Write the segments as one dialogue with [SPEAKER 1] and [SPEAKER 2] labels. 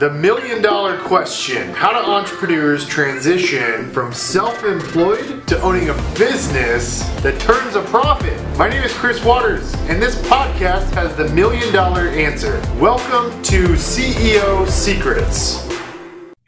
[SPEAKER 1] The million dollar question How do entrepreneurs transition from self employed to owning a business that turns a profit? My name is Chris Waters, and this podcast has the million dollar answer. Welcome to CEO Secrets.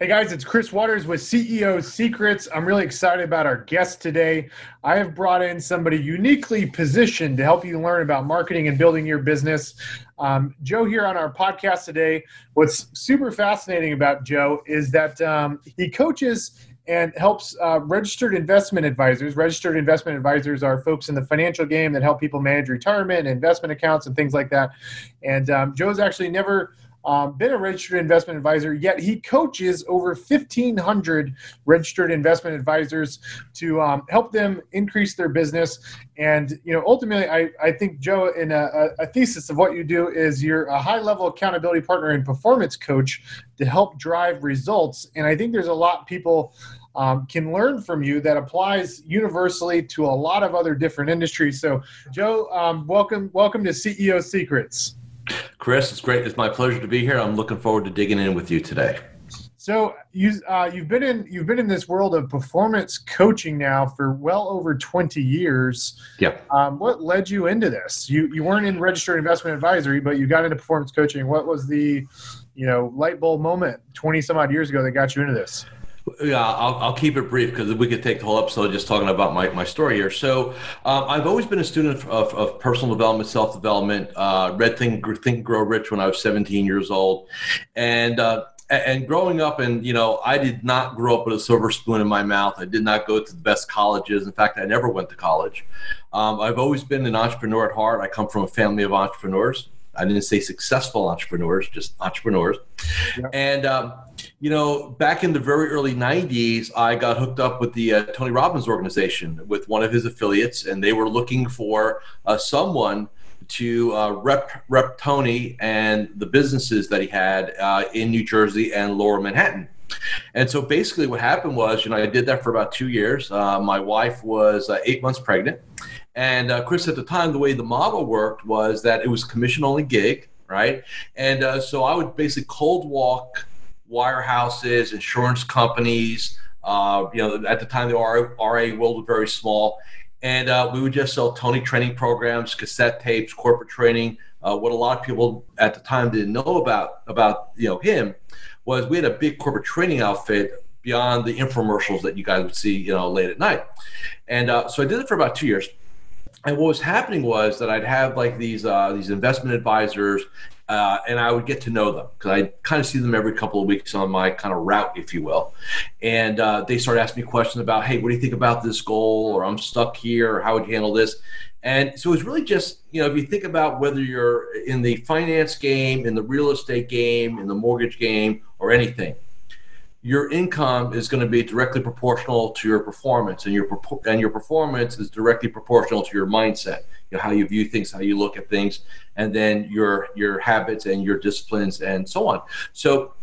[SPEAKER 1] Hey guys, it's Chris Waters with CEO Secrets. I'm really excited about our guest today. I have brought in somebody uniquely positioned to help you learn about marketing and building your business. Um, Joe here on our podcast today. What's super fascinating about Joe is that um, he coaches and helps uh, registered investment advisors. Registered investment advisors are folks in the financial game that help people manage retirement, investment accounts, and things like that. And um, Joe's actually never um, been a registered investment advisor, yet he coaches over 1,500 registered investment advisors to um, help them increase their business. And you know, ultimately, I, I think Joe, in a, a thesis of what you do is you're a high level accountability partner and performance coach to help drive results. And I think there's a lot people um, can learn from you that applies universally to a lot of other different industries. So, Joe, um, welcome, welcome to CEO Secrets.
[SPEAKER 2] Chris, it's great. It's my pleasure to be here. I'm looking forward to digging in with you today.
[SPEAKER 1] So you uh, you've been in you've been in this world of performance coaching now for well over 20 years.
[SPEAKER 2] Yeah.
[SPEAKER 1] Um, what led you into this? You you weren't in registered investment advisory, but you got into performance coaching. What was the you know light bulb moment 20 some odd years ago that got you into this?
[SPEAKER 2] Yeah, I'll, I'll keep it brief because we could take the whole episode just talking about my, my story here. So, um, I've always been a student of, of personal development, self development. Uh, read Think, Think Grow Rich when I was 17 years old, and uh, and growing up, and you know, I did not grow up with a silver spoon in my mouth. I did not go to the best colleges. In fact, I never went to college. Um, I've always been an entrepreneur at heart. I come from a family of entrepreneurs. I didn't say successful entrepreneurs, just entrepreneurs. Yep. And um, you know, back in the very early '90s, I got hooked up with the uh, Tony Robbins organization with one of his affiliates, and they were looking for uh, someone to uh, rep rep Tony and the businesses that he had uh, in New Jersey and Lower Manhattan. And so basically, what happened was, you know, I did that for about two years. Uh, my wife was uh, eight months pregnant and uh, Chris, at the time, the way the model worked was that it was commission only gig, right? And uh, so I would basically cold walk wirehouses, insurance companies. Uh, you know, at the time the RIA, RIA world was very small, and uh, we would just sell Tony training programs, cassette tapes, corporate training. Uh, what a lot of people at the time didn't know about about you know him was we had a big corporate training outfit beyond the infomercials that you guys would see you know late at night, and uh, so I did it for about two years and what was happening was that I'd have like these uh, these investment advisors, uh, and I would get to know them because I kind of see them every couple of weeks on my kind of route, if you will. And uh, they start asking me questions about, hey, what do you think about this goal, or I'm stuck here, or how would you handle this? And so it's really just you know if you think about whether you're in the finance game, in the real estate game, in the mortgage game, or anything your income is going to be directly proportional to your performance and your and your performance is directly proportional to your mindset you know, how you view things how you look at things and then your your habits and your disciplines and so on so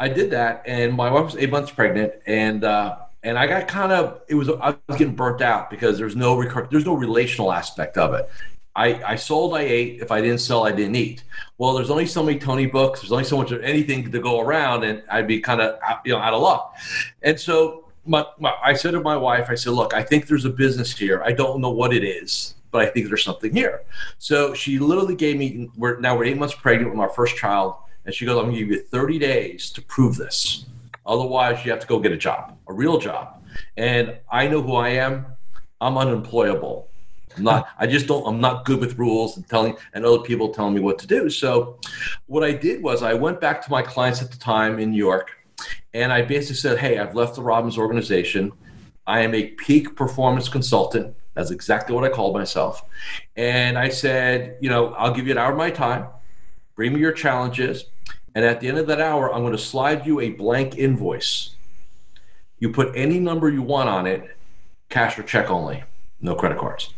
[SPEAKER 2] i did that and my wife was eight months pregnant and uh, and I got kind of it was I was getting burnt out because there's no there's no relational aspect of it. I, I sold, I ate. If I didn't sell, I didn't eat. Well, there's only so many Tony books. There's only so much of anything to go around, and I'd be kind of you know out of luck. And so my, my, I said to my wife, I said, look, I think there's a business here. I don't know what it is, but I think there's something here. So she literally gave me. We're now we're eight months pregnant with our first child, and she goes, I'm going to give you 30 days to prove this. Otherwise, you have to go get a job, a real job. And I know who I am. I'm unemployable. I'm not. I just don't. I'm not good with rules and telling and other people telling me what to do. So, what I did was I went back to my clients at the time in New York, and I basically said, "Hey, I've left the Robbins organization. I am a peak performance consultant. That's exactly what I called myself. And I said, you know, I'll give you an hour of my time. Bring me your challenges, and at the end of that hour, I'm going to slide you a blank invoice. You put any number you want on it, cash or check only, no credit cards."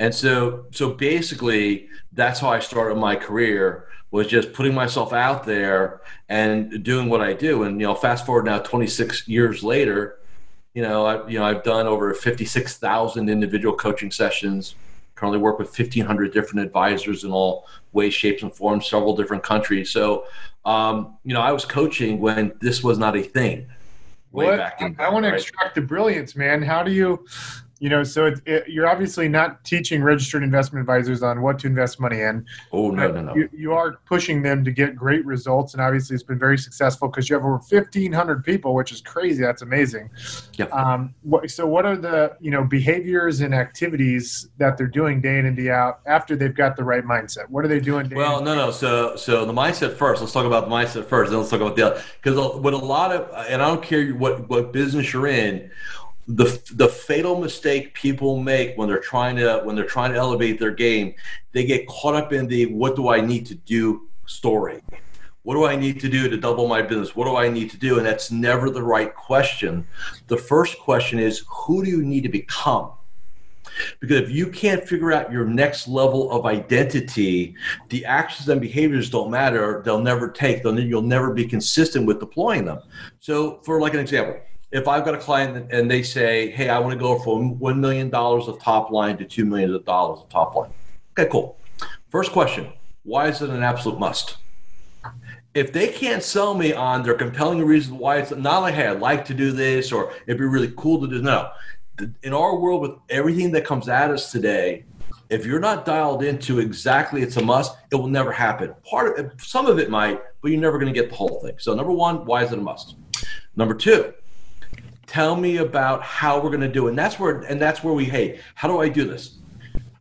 [SPEAKER 2] And so, so basically, that's how I started my career was just putting myself out there and doing what I do. And you know, fast forward now, 26 years later, you know, I, you know, I've done over 56,000 individual coaching sessions, Currently work with 1,500 different advisors in all ways, shapes, and forms, several different countries. So, um, you know, I was coaching when this was not a thing.
[SPEAKER 3] Way what? back in, I, I want right? to extract the brilliance, man. How do you you know so it, it, you're obviously not teaching registered investment advisors on what to invest money in.
[SPEAKER 2] Oh no no no.
[SPEAKER 3] you, you are pushing them to get great results and obviously it's been very successful because you have over 1500 people which is crazy. That's amazing.
[SPEAKER 2] Yeah.
[SPEAKER 3] Um, what, so what are the you know behaviors and activities that they're doing day in and day out after they've got the right mindset? What are they doing
[SPEAKER 2] well no no. So so the mindset first. Let's talk about the mindset first then let's talk about the other because what a lot of and i don't care what what business you're in the the fatal mistake people make when they're trying to when they're trying to elevate their game, they get caught up in the what do I need to do story. What do I need to do to double my business? What do I need to do? And that's never the right question. The first question is who do you need to become? Because if you can't figure out your next level of identity, the actions and behaviors don't matter. They'll never take. They'll, you'll never be consistent with deploying them. So, for like an example, if I've got a client and they say, "Hey, I want to go from one million dollars of top line to two million dollars of top line," okay, cool. First question: Why is it an absolute must? If they can't sell me on their compelling reasons why it's not like, "Hey, I'd like to do this," or "It'd be really cool to do," no. In our world, with everything that comes at us today, if you're not dialed into exactly it's a must, it will never happen. Part of it, some of it might, but you're never going to get the whole thing. So number one, why is it a must? Number two, tell me about how we're going to do it. And that's where and that's where we hey how do i do this?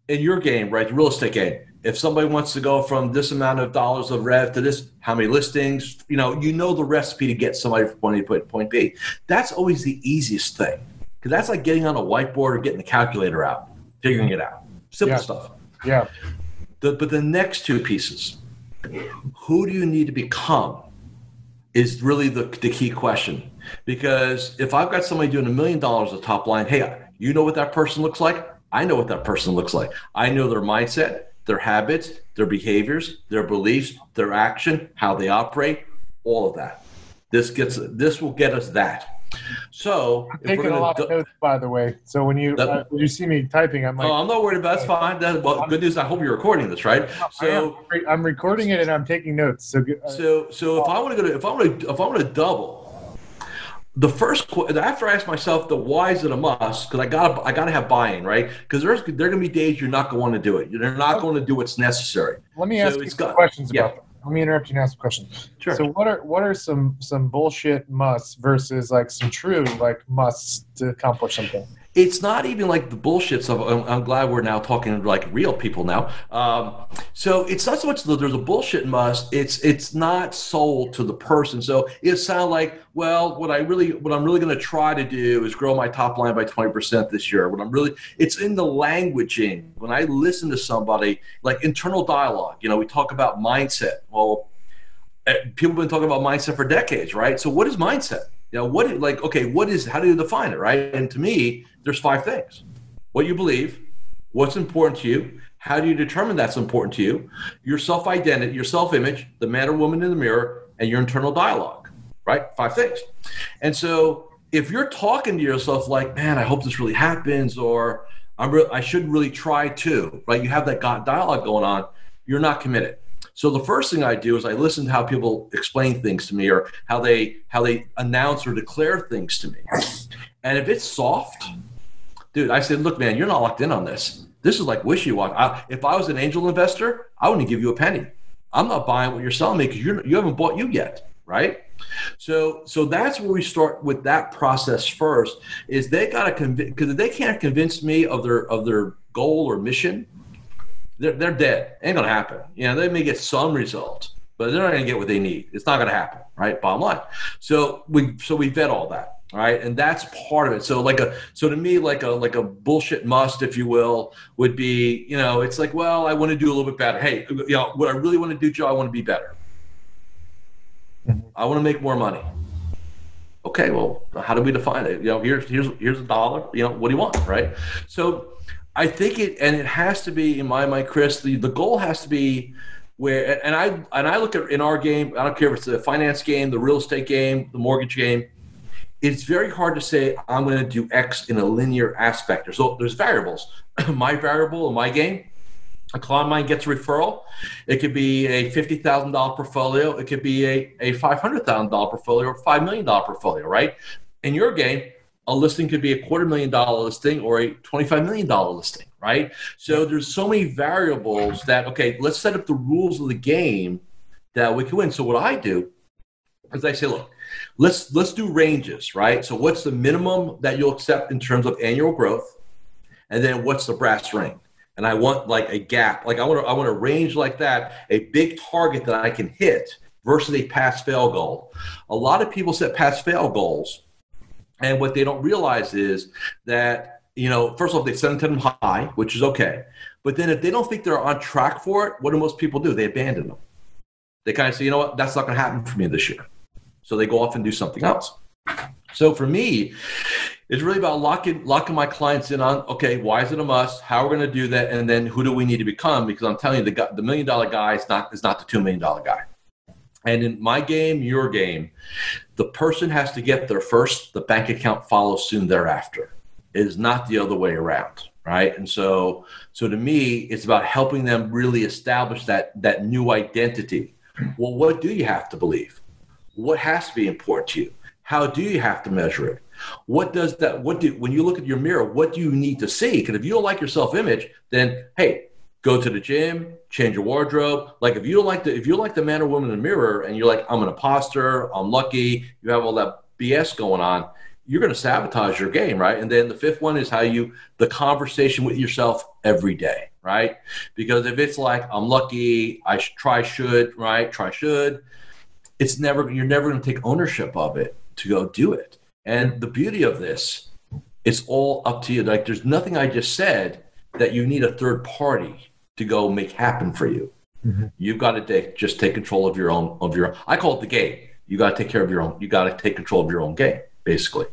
[SPEAKER 2] In your game right the real estate game if somebody wants to go from this amount of dollars of rev to this how many listings you know you know the recipe to get somebody from point a to point b. That's always the easiest thing because that's like getting on a whiteboard or getting the calculator out figuring it out. Simple
[SPEAKER 3] yeah.
[SPEAKER 2] stuff.
[SPEAKER 3] Yeah.
[SPEAKER 2] The, but the next two pieces who do you need to become is really the, the key question because if I've got somebody doing a million dollars of top line, hey, you know what that person looks like? I know what that person looks like. I know their mindset, their habits, their behaviors, their beliefs, their action, how they operate, all of that. This gets this will get us that. So
[SPEAKER 3] I'm taking a lot of notes, by the way. So when you that, uh, when you see me typing, I'm like,
[SPEAKER 2] oh, I'm not worried about. That's fine. That, well, good news. I hope you're recording this, right?
[SPEAKER 3] So I'm recording it and I'm taking notes. So
[SPEAKER 2] uh, so so if I want to go to if I want to if I want to double the first after I ask myself the why is it a must because I got I got to have buy-in right because there's there are gonna be days you're not going to do it you're not oh. going to do what's necessary.
[SPEAKER 3] Let me so ask you some got, questions yeah. about that. Let me interrupt you and ask a question.
[SPEAKER 2] Sure.
[SPEAKER 3] So what are what are some some bullshit musts versus like some true like musts to accomplish something?
[SPEAKER 2] It's not even like the bullshit stuff. I'm, I'm, glad we're now talking like real people now. Um, so it's not so much that there's a bullshit must. It's it's not sold to the person. So it sounds like well, what I really what I'm really going to try to do is grow my top line by 20 percent this year. What I'm really it's in the languaging. When I listen to somebody like internal dialogue, you know, we talk about mindset. Well, eh, people have been talking about mindset for decades, right? So what is mindset? You know what like okay what is how do you define it right? And to me there's five things. What you believe what's important to you how do you determine that's important to you your self identity your self image the man or woman in the mirror and your internal dialogue right? Five things. And so if you're talking to yourself like man i hope this really happens or i'm re- i should really try to right? You have that dialogue going on you're not committed so the first thing I do is I listen to how people explain things to me or how they how they announce or declare things to me. And if it's soft, dude, I said, look, man, you're not locked in on this. This is like wishy-washy. if I was an angel investor, I wouldn't give you a penny. I'm not buying what you're selling me because you you haven't bought you yet, right? So so that's where we start with that process first. Is they got to convince because if they can't convince me of their of their goal or mission, they're, they're dead. Ain't gonna happen. You know, they may get some results, but they're not gonna get what they need. It's not gonna happen, right? Bottom line. So we so we vet all that. Right, and that's part of it. So like a so to me like a like a bullshit must, if you will, would be you know it's like well I want to do a little bit better. Hey, you know what I really want to do, Joe? I want to be better. I want to make more money. Okay, well, how do we define it? You know, here's here's here's a dollar. You know, what do you want, right? So I think it, and it has to be in my mind, Chris. The, the goal has to be where, and I and I look at in our game. I don't care if it's the finance game, the real estate game, the mortgage game. it's very hard to say I'm going to do X in a linear aspect. There's there's variables. my variable in my game, a client of mine gets a referral. It could be a fifty thousand dollar portfolio. It could be a a five hundred thousand dollar portfolio or five million dollar portfolio. Right? In your game, a listing could be a quarter million dollar listing or a twenty five million dollar listing. Right? So there's so many variables that okay, let's set up the rules of the game that we can win. So what I do is I say, look let's let's do ranges, right? So what's the minimum that you'll accept in terms of annual growth, and then what's the brass ring? And I want like a gap, like I want to I want a range like that, a big target that I can hit versus a pass fail goal. A lot of people set pass fail goals, and what they don't realize is that you know first of all they set them high, which is okay, but then if they don't think they're on track for it, what do most people do? They abandon them. They kind of say, you know what, that's not going to happen for me this year. So they go off and do something else. So for me, it's really about locking locking my clients in on okay, why is it a must? How are we're going to do that, and then who do we need to become? Because I'm telling you, the the million dollar guy is not is not the two million dollar guy. And in my game, your game, the person has to get there first. The bank account follows soon thereafter. It is not the other way around, right? And so, so to me, it's about helping them really establish that that new identity. Well, what do you have to believe? what has to be important to you how do you have to measure it what does that what do when you look at your mirror what do you need to see because if you don't like your self image then hey go to the gym change your wardrobe. Like if you don't like the if you like the man or woman in the mirror and you're like i'm an imposter i'm lucky you have all that bs going on you're going to sabotage your game right? And then the fifth one is how you the conversation with yourself every day right? Because if it's like i'm lucky i try should right? Try should. It's never you're never going to take ownership of it to go do it. And the beauty of this, it's all up to you. Like there's nothing I just said that you need a third party to go make happen for you. Mm-hmm. You've got to take, just take control of your own of your. I call it the game. You got to take care of your own. You got to take control of your own game, basically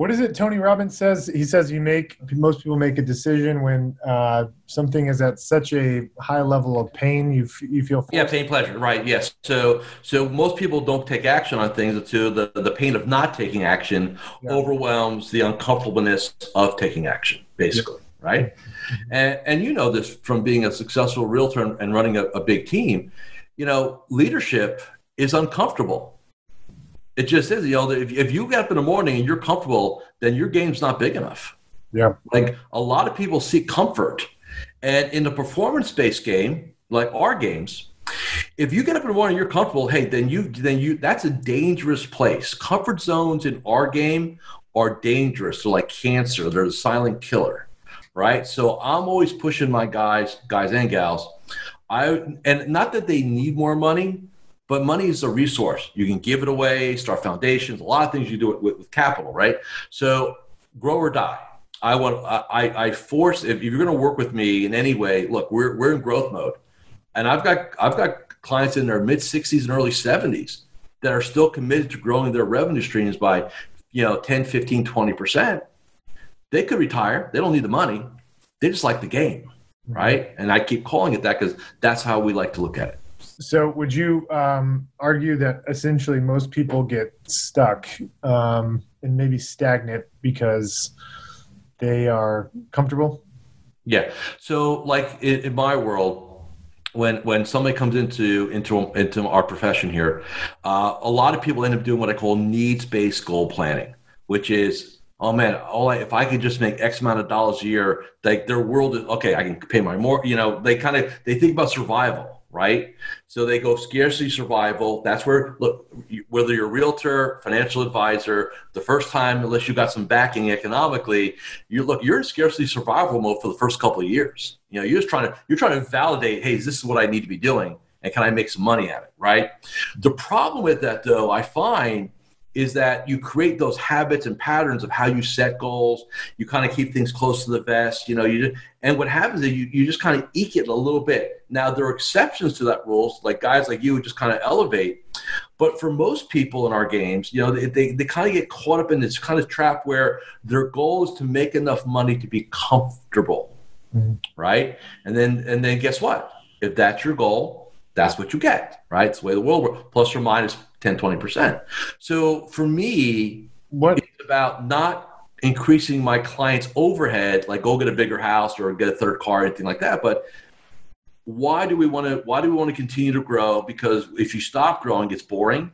[SPEAKER 3] what is it Tony Robbins says? He says you make most people make a decision when uh, something is at such a high level of pain. You f- you feel
[SPEAKER 2] forced. yeah pain pleasure right yes. So so most people don't take action on things until the the pain of not taking action yeah. overwhelms the uncomfortableness of taking action. Basically, yeah. Right? And and you know this from being a successful realtor and running a, a big team. You know, leadership is uncomfortable it just is, you know, if, if you get up in the morning and you're comfortable, then your game's not big enough.
[SPEAKER 3] Yeah.
[SPEAKER 2] Like a lot of people seek comfort. And in the performance based game, like our games, if you get up in the morning and you're comfortable, hey, then you then you that's a dangerous place. Comfort zones in our game are dangerous. They're like cancer. They're a silent killer. Right. So I'm always pushing my guys, guys and gals. I and not that they need more money, but money is a resource. You can give it away, start foundations, a lot of things you do it with, with capital, right? So grow or die. I want I, I force if you're going to work with me in any way. Look, we're we're in growth mode, and I've got I've got clients in their mid 60s and early 70s that are still committed to growing their revenue streams by you know 10 15 20 percent they could retire they don't need the money they just like the game right and i keep calling it that because that's how we like to look at it
[SPEAKER 3] so, would you um, argue that essentially most people get stuck um, and maybe stagnant because they are comfortable?
[SPEAKER 2] Yeah. So, like in, in my world, when when somebody comes into into into our profession here, uh, a lot of people end up doing what I call needs based goal planning, which is oh man, all I, if I could just make X amount of dollars a year, like their world is okay. I can pay my more. You know, they kind of they think about survival right? So they go scarcity survival. That's where look whether you're a realtor, financial advisor, the first time unless you got some backing economically, you look you're in scarcity survival mode for the first couple of years. You know, you're just trying to you're trying to validate, hey, this is what I need to be doing, and can I make some money at it, right? The problem with that though, I find is that you create those habits and patterns of how you set goals. You kind of keep things close to the vest, you know. You just, and what happens is you, you just kind of eke it a little bit. Now there are exceptions to that rules, like guys like you would just kind of elevate. But for most people in our games, you know, they, they, they kind of get caught up in this kind of trap where their goal is to make enough money to be comfortable, mm-hmm. right? And then and then guess what? If that's your goal, that's what you get, right? It's the way the world works, plus or minus 10, 20%. So for me,
[SPEAKER 1] what
[SPEAKER 2] it's about not increasing my client's overhead, like go get a bigger house or get a third car, anything like that. But why do we want to? Why do we want to continue to grow? Because if you stop growing, it's boring,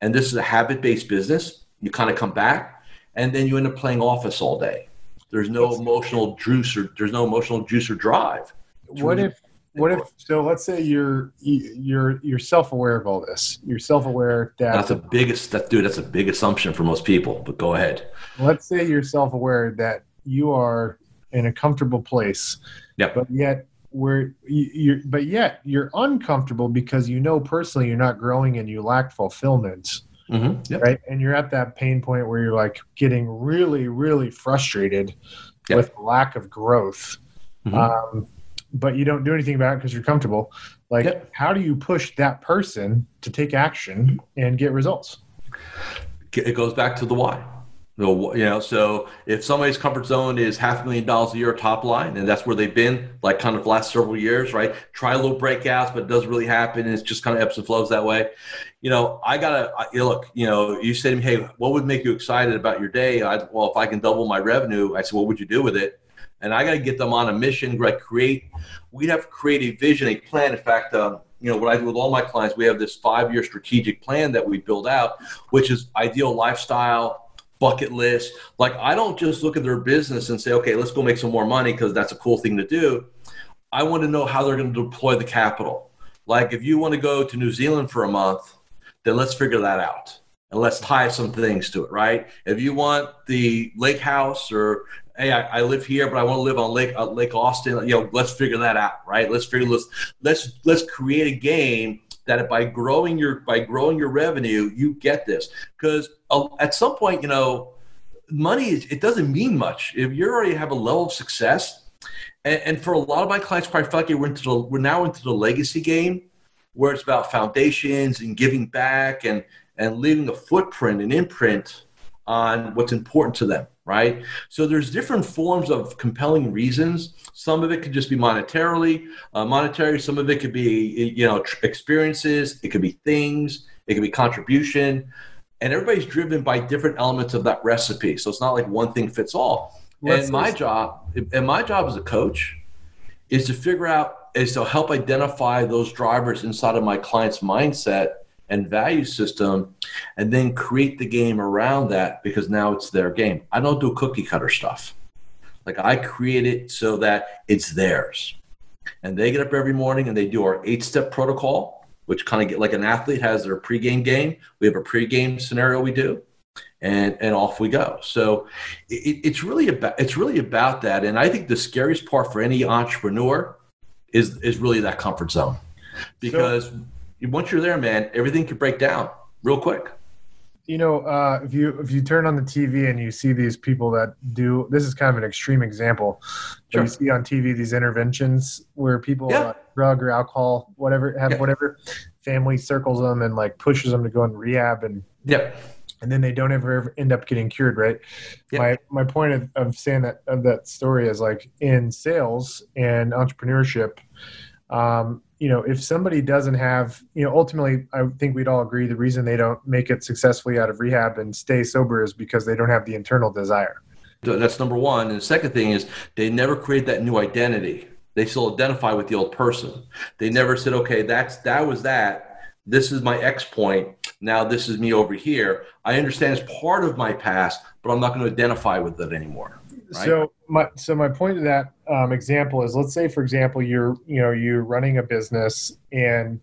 [SPEAKER 2] and this is a habit-based business. You kind of come back, and then you end up playing office all day. There's no emotional juice or there's no emotional juice or drive.
[SPEAKER 1] what if what if so let's say you're you're you're self-aware of all this you're self-aware that
[SPEAKER 2] that's the biggest that dude that's a big assumption for most people but go ahead
[SPEAKER 1] let's say you're self-aware that you are in a comfortable place
[SPEAKER 2] yeah
[SPEAKER 1] but yet where you're but yet you're uncomfortable because you know personally you're not growing and you lack fulfillment
[SPEAKER 2] mm-hmm. yep.
[SPEAKER 1] right and you're at that pain point where you're like getting really really frustrated yep. with lack of growth mm-hmm. um, but you don't do anything about it because you're comfortable. Like yep. how do you push that person to take action and get results?
[SPEAKER 2] It goes back to the why. You know so if somebody's comfort zone is half a million dollars a year top line and that's where they've been like kind of last several years right? Try a little breakouts but it doesn't really happen. It's just kind of ebbs and flows that way. You know i gotta you know, look you know you say to me hey what would make you excited about your day? I, well if i can double my revenue i said what would you do with it and I got to get them on a mission. Right, create. We'd have to create a vision, a plan. In fact, um, you know what I do with all my clients, we have this five-year strategic plan that we build out, which is ideal lifestyle, bucket list. Like I don't just look at their business and say, okay, let's go make some more money because that's a cool thing to do. I want to know how they're going to deploy the capital. Like if you want to go to New Zealand for a month, then let's figure that out and let's tie some things to it, right? If you want the lake house or hey, I, I, live here, but I want to live on Lake uh, Lake Austin. You know, let's figure that out, right? Let's figure let's let's let's create a game that by growing your by growing your revenue, you get this because uh, at some point, you know, money it doesn't mean much if you already have a level of success. And, and for a lot of my clients, quite frankly, we're into the we're now into the legacy game, where it's about foundations and giving back and and leaving a footprint, an imprint on what's important to them right? So there's different forms of compelling reasons. Some of it could just be monetarily, uh, monetary. Some of it could be, you know, tr- experiences. It could be things. It could be contribution. And everybody's driven by different elements of that recipe. So it's not like one thing fits all. Let's and my job, and my job as a coach, is to figure out, is to help identify those drivers inside of my client's mindset and value system and then create the game around that because now it's their game. I don't do cookie cutter stuff. Like I create it so that it's theirs. And they get up every morning and they do our eight step protocol, which kind of get like an athlete has their pregame game. We have a pregame scenario we do. And, and off we go. So it, it's really about it's really about that. And I think the scariest part for any entrepreneur is is really that comfort zone, because so, once you're there, man, everything can break down real quick.
[SPEAKER 1] You know, uh, if you if you turn on the TV and you see these people that do this is kind of an extreme example. Sure. You see on TV these interventions where people yeah. uh, drug or alcohol, whatever, have yeah. whatever, family circles them and like pushes them to go in rehab and
[SPEAKER 2] yep.
[SPEAKER 1] And then they don't ever, ever end up getting cured, right? Yep. My my point of, of saying that of that story is like in sales and entrepreneurship, um, you know, if somebody doesn't have, you know, ultimately, I think we'd all agree the reason they don't make it successfully out of rehab and stay sober is because they don't have the internal desire.
[SPEAKER 2] That's number one. And the second thing is they never create that new identity. They still identify with the old person. They never said, okay, that's that was that. This is my X point. Now this is me over here. I understand it's part of my past, but I'm not going to identify with it anymore.
[SPEAKER 1] Right? So my so my point of that um, example is, let's say for example, you're you know you're running a business and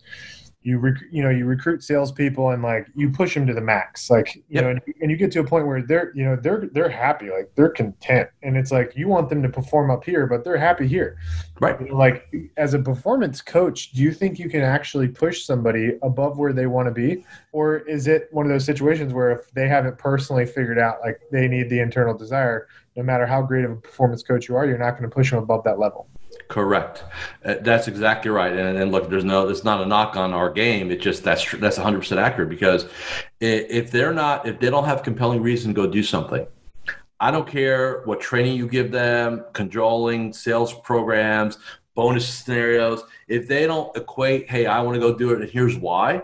[SPEAKER 1] you rec- you know you recruit salespeople and like you push them to the max, like you yep. know, and, and, you get to a point where they're you know they're they're happy, like they're content, and it's like you want them to perform up here, but they're happy here,
[SPEAKER 2] right?
[SPEAKER 1] You know, like as a performance coach, do you think you can actually push somebody above where they want to be, or is it one of those situations where if they haven't personally figured out like they need the internal desire, no matter how great of a performance coach you are, you're not going to push them above that level.
[SPEAKER 2] Correct. Uh, that's exactly right. And, and look, there's no, it's not a knock on our game. It's just that's that's 100 percent accurate because if they're not, if they don't have compelling reason to go do something, I don't care what training you give them, cajoling, sales programs, bonus scenarios. If they don't equate, hey, I want to go do it, and here's why.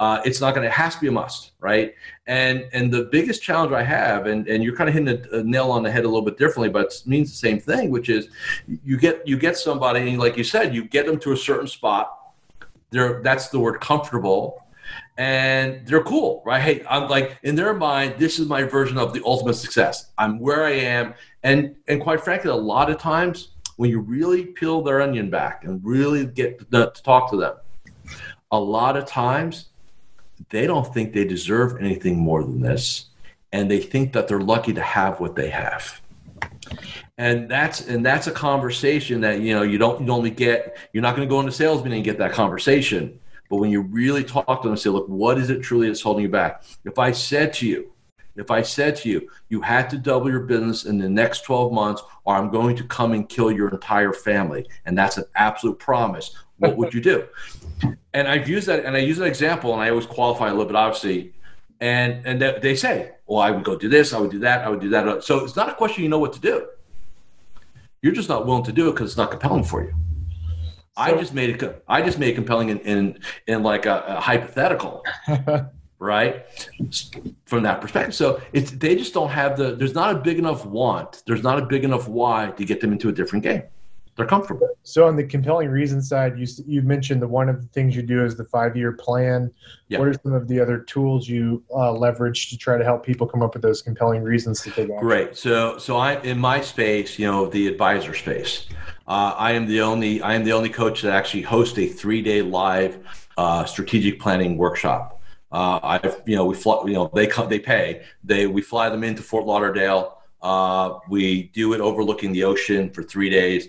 [SPEAKER 2] Uh, it's not going to has to be a must right? And and the biggest challenge i have and and you're kind of hitting a, a nail on the head a little bit differently but it means the same thing which is you get you get somebody and like you said you get them to a certain spot. They're that's the word comfortable and they're cool right? Hey i'm like in their mind this is my version of the ultimate success. I'm where i am and and quite frankly a lot of times when you really peel their onion back and really get to, to talk to them a lot of times they don't think they deserve anything more than this and they think that they're lucky to have what they have. And that's and that's a conversation that you know you don't only get you're not going to go into sales meeting and get that conversation. But when you really talk to them and say look what is it truly that's holding you back? If i said to you if i said to you you had to double your business in the next 12 months or i'm going to come and kill your entire family and that's an absolute promise what would you do and I've used that, and I use that example, and I always qualify a little bit, obviously. And and they say, well, I would go do this, I would do that, I would do that. So it's not a question you know what to do. You're just not willing to do it because it's not compelling for you. So, I just made it. I just made it compelling in in, in like a, a hypothetical, right? From that perspective, so it's they just don't have the. There's not a big enough want. There's not a big enough why to get them into a different game they're comfortable.
[SPEAKER 1] So on the compelling reason side, you you mentioned that one of the things you do is the five year plan. Yeah. What are some of the other tools you uh, leverage to try to help people come up with those compelling reasons to take action?
[SPEAKER 2] Great. So so I in my space, you know, the advisor space. Uh, I am the only I am the only coach that actually hosts a three day live uh, strategic planning workshop. Uh, I you know we fly, you know they come they pay they we fly them into Fort Lauderdale. Uh, we do it overlooking the ocean for three days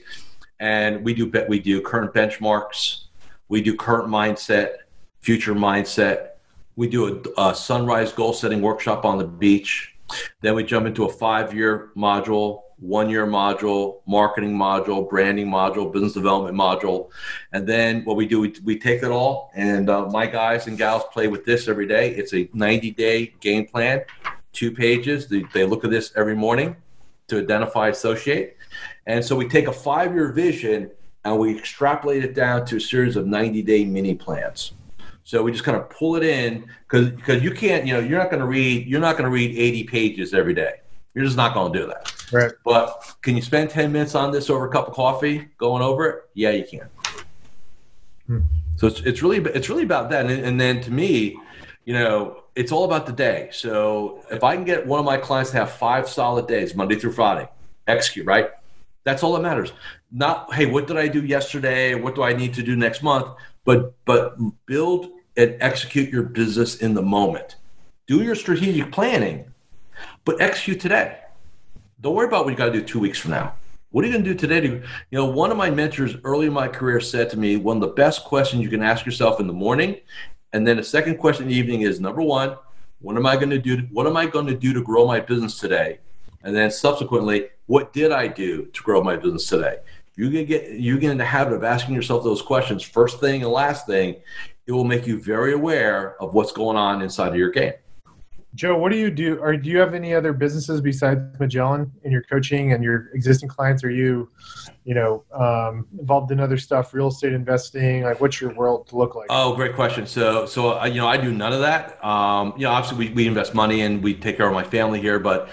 [SPEAKER 2] and we do we do current benchmarks, we do current mindset, future mindset. We do a, a sunrise goal setting workshop on the beach. Then we jump into a five year module, one year module, marketing module, branding module, business development module. And then what we do, we, we take it all, and uh, my guys and gals play with this every day. It's a 90 day game plan, two pages. They, they look at this every morning to identify, associate. And so we take a five year vision and we extrapolate it down to a series of 90 day mini plans. So we just kind of pull it in because because you can't, you know, you're not going to read you're not going to read 80 pages every day. You're just not going to do that.
[SPEAKER 1] Right.
[SPEAKER 2] But can you spend 10 minutes on this over a cup of coffee going over it? Yeah, you can. Hmm. So it's, it's really it's really about that. And, and then to me, you know, it's all about the day. So if I can get one of my clients to have five solid days, Monday through Friday, execute, right? That's all that matters. Not hey, what did I do yesterday? What do I need to do next month? But but build and execute your business in the moment. Do your strategic planning, but execute today. Don't worry about what you got to do two weeks from now. What are you going to do today? To, you know, one of my mentors early in my career said to me, one of the best questions you can ask yourself in the morning, and then the second question in the evening is number one, what am I going to do? What am I going to do to grow my business today? And then subsequently, what did I do to grow my business today? You can get you get in the habit of asking yourself those questions first thing and last thing. It will make you very aware of what's going on inside of your game.
[SPEAKER 1] Joe, what do you do? Or do you have any other businesses besides Magellan in your coaching and your existing clients? Are you, you know, um, involved in other stuff, real estate investing? Like, what's your world look like?
[SPEAKER 2] Oh, great question. So, so uh, you know, I do none of that. Um, you know, obviously we, we invest money and we take care of my family here, but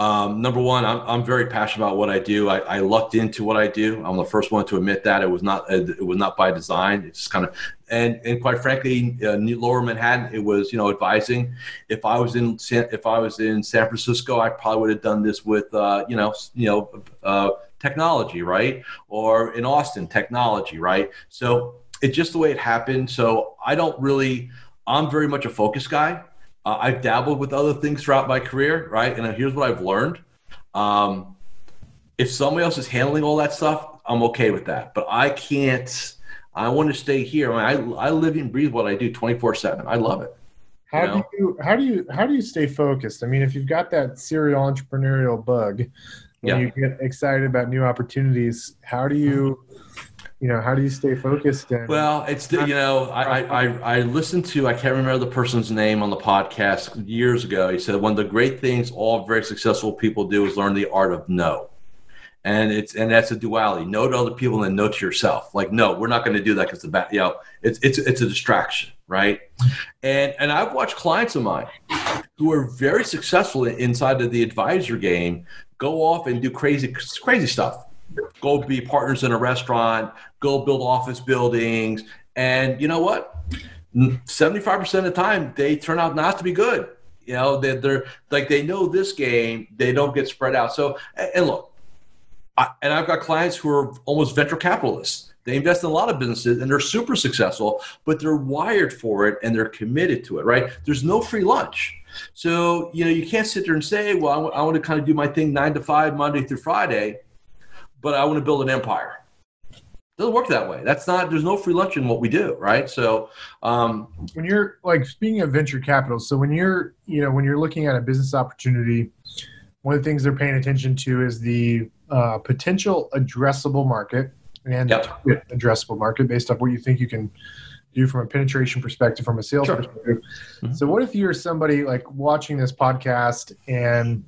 [SPEAKER 2] um, number one, I'm, I'm very passionate about what I do. I, I lucked into what I do. I'm the first one to admit that it was not it was not by design. It's just kind of and and quite frankly, uh, Lower Manhattan, it was you know advising. If I was in San, if I was in San Francisco, I probably would have done this with uh, you know you know uh, technology, right? Or in Austin, technology, right? So it's just the way it happened. So I don't really. I'm very much a focus guy. Uh, I've dabbled with other things throughout my career, right? And here's what I've learned. Um, if somebody else is handling all that stuff, I'm okay with that. But I can't. I want to stay here. I, mean, I, I live and breathe what I do 24 seven. I love it.
[SPEAKER 1] How you know? do you how do you how do you stay focused? I mean, if you've got that serial entrepreneurial bug, when yeah. you get excited about new opportunities, how do you you know how do you stay focused and
[SPEAKER 2] well it's you know I, I i listened to i can't remember the person's name on the podcast years ago. He said one of the great things all very successful people do is learn the art of no. And it's and that's a duality. No to other people and no to yourself. Like no we're not going to do that because the you know it's it's it's a distraction right? And and I've watched clients of mine who are very successful inside of the advisor game go off and do crazy crazy stuff. Go be partners in a restaurant, go build office buildings, and you know what? 75% of the time they turn out not to be good. You know, they're, they're like they know this game, they don't get spread out. So and look, I, and I've got clients who are almost venture capitalists they invest in a lot of businesses and they're super successful, but they're wired for it and they're committed to it, right? There's no free lunch. So, you know, you can't sit there and say, well, I, w- I want to kind of do my thing nine to five, Monday through Friday, but I want to build an empire. It doesn't work that way. That's not, there's no free lunch in what we do, right? So, um,
[SPEAKER 1] when you're like, speaking of venture capital, so when you're, you know, when you're looking at a business opportunity, one of the things they're paying attention to is the uh, potential addressable market and yep. addressable market based off what you think you can do from a penetration perspective, from a sales sure. perspective. Mm-hmm. So, what if you're somebody like watching this podcast and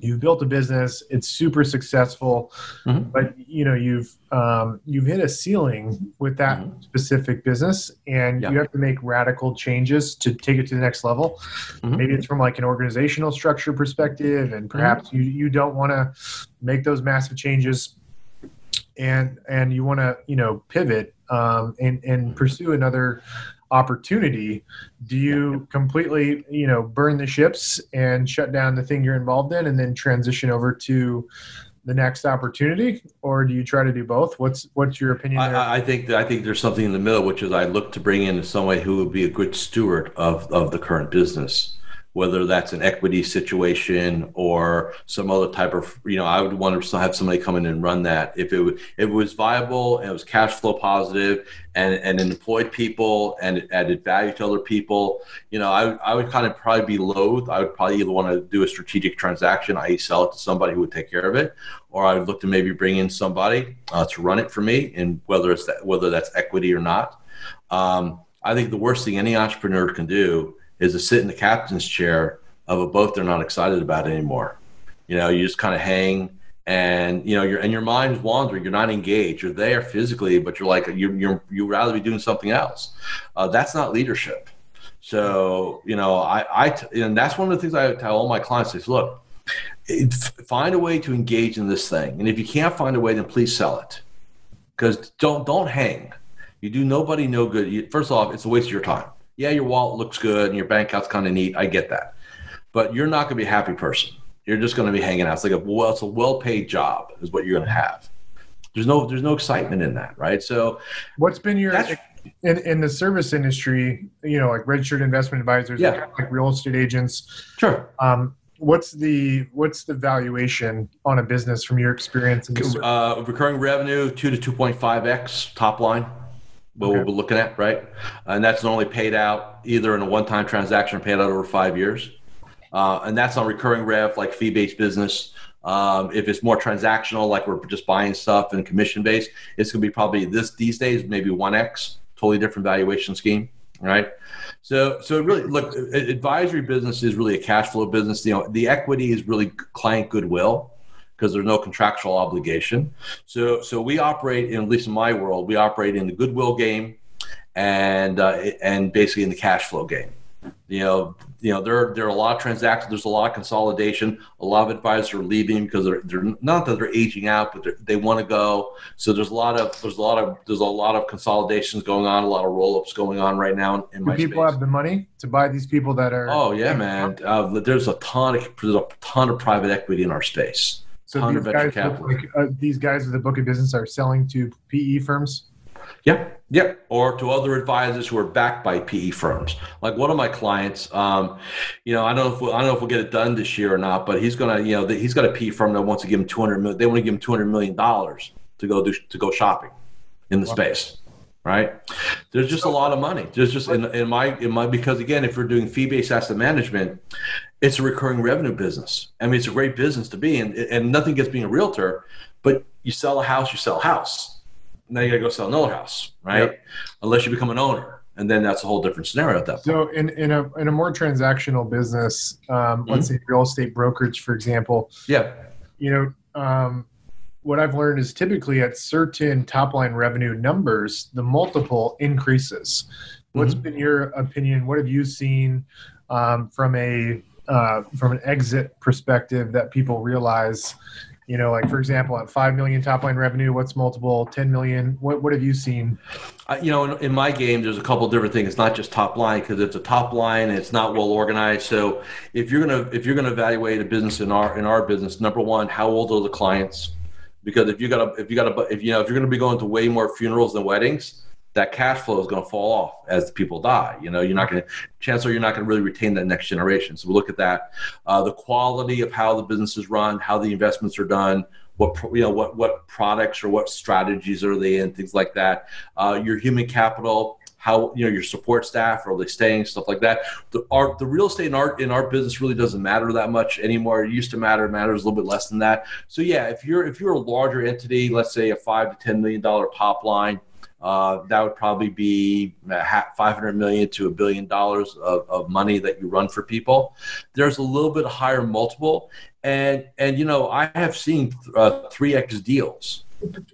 [SPEAKER 1] you've built a business, it's super successful, mm-hmm. but you know you've um, you've hit a ceiling with that mm-hmm. specific business, and you have to make radical changes to take it to the next level. Mm-hmm. Maybe it's from like an organizational structure perspective, and perhaps mm-hmm. you you don't want to make those massive changes and and you want to you know pivot um, and and pursue another opportunity do you completely you know burn the ships and shut down the thing you're involved in and then transition over to the next opportunity? Or do you try to do both? What's what's your opinion
[SPEAKER 2] I, I, think that i think there's something in the middle which is i look to bring in someone who would be a good steward of of the current business whether that's an equity situation or some other type of, you know, I would want to have somebody come in and run that. If it, if it was viable and it was cash flow positive and, and employed people and it added value to other people, you know, I, I would kind of probably be loath. I would probably either want to do a strategic transaction, i.e. sell it to somebody who would take care of it, or I would look to maybe bring in somebody uh, to run it for me and whether it's that, whether that's equity or not. Um, I think the worst thing any entrepreneur can do is to sit in the captain's chair of a boat they're not excited about anymore. You know, you just kind of hang and you know your and your mind's wandering. You're not engaged. You're there physically but you're like you're, you're you rather be doing something else. Uh, that's not leadership. So you know i i and that's one of the things i tell all my clients is look find a way to engage in this thing. And if you can't find a way then please sell it. Because don't don't hang. You do nobody no good. You, first off it's a waste of your time yeah, your wallet looks good and your bank account's kind of neat. I get that. But you're not going to be a happy person. You're just going to be hanging out. It's like a well, it's a well-paid job is what you're going to have. There's no there's no excitement in that, right? So,
[SPEAKER 1] what's been your in, in the service industry? You know, like registered investment advisors, yeah. like real estate agents.
[SPEAKER 2] Sure.
[SPEAKER 1] Um, what's the what's the valuation on a business from your experience?
[SPEAKER 2] In uh, recurring revenue two to two point five x top line what okay. we're looking at, right? And that's only paid out either in a one-time transaction or paid out over five years. Uh, and that's on recurring rev, like fee-based business. Um, if it's more transactional, like we're just buying stuff and commission-based, it's going to be probably this these days maybe one x, totally different valuation scheme, right? So, so really, look, advisory business is really a cash flow business. You know, the equity is really client goodwill because there's no contractual obligation. So, so we operate in at least in my world, we operate in the goodwill game, and uh, and basically in the cash flow game. You know, you know there there are a lot of transactions. There's a lot of consolidation. A lot of advisors are leaving because they're they're not that they're aging out, but they want to go. So there's a lot of there's a lot of there's a lot of consolidations going on. A lot of roll ups going on right now in, in my.
[SPEAKER 1] Do people
[SPEAKER 2] space.
[SPEAKER 1] have the money to buy these people that are?
[SPEAKER 2] Oh yeah, man. Uh, there's a ton of there's a ton of private equity in our space.
[SPEAKER 1] So these guys, like, uh, these guys with the book of business are selling to PE firms.
[SPEAKER 2] Yep, yep, or to other advisors who are backed by PE firms. Like one of my clients, um, you know, I don't know if we'll, I don't know if we'll get it done this year or not, but he's gonna, you know, he's got a PE firm that wants to give him two hundred million. They want to give him two hundred million dollars to go do to go shopping in the wow. space right? There's just a lot of money. There's just in, in my in my because again, if we're doing fee based asset management, it's a recurring revenue business. I mean, it's a great business to be in, and nothing gets being a realtor. But you sell a house, you sell a house. Now you got to go sell another house, right? Yep. Unless you become an owner, and then that's a whole different scenario at that point.
[SPEAKER 1] So, in, in a in a more transactional business, um, mm-hmm. let's say real estate brokerage, for example.
[SPEAKER 2] Yeah.
[SPEAKER 1] You know, um, what I've learned is typically at certain top line revenue numbers, the multiple increases. What's mm-hmm. been your opinion? What have you seen um, from a uh, from an exit perspective that people realize? You know, like for example, at five million top line revenue, what's multiple? Ten million. What what have you seen?
[SPEAKER 2] Uh, you know, in, in, my game, there's a couple different things. It's not just top line because it's a top line. It's not well organized. So if you're gonna if you're gonna evaluate a business in our in our business, number one, how old are the clients? Because if you got if you got if you know if you're gonna be going to way more funerals than weddings, that cash flow is going to fall off as people die. You know, you're not going to, chances you're not going to really retain that next generation. So we look at that, uh, the quality of how the business is run, how the investments are done, what you know, what what products or what strategies are they in, things like that. Uh, your human capital, how you know your support staff are they staying, stuff like that. The our the real estate in our in our business really doesn't matter that much anymore. It used to matter, it matters a little bit less than that. So yeah, if you're if you're a larger entity, let's say a five to ten million dollar top line uh, that would probably be 500 million to a billion dollars of, of money that you run for people. There's a little bit higher multiple, and and you know I have seen uh, three uh, x deals,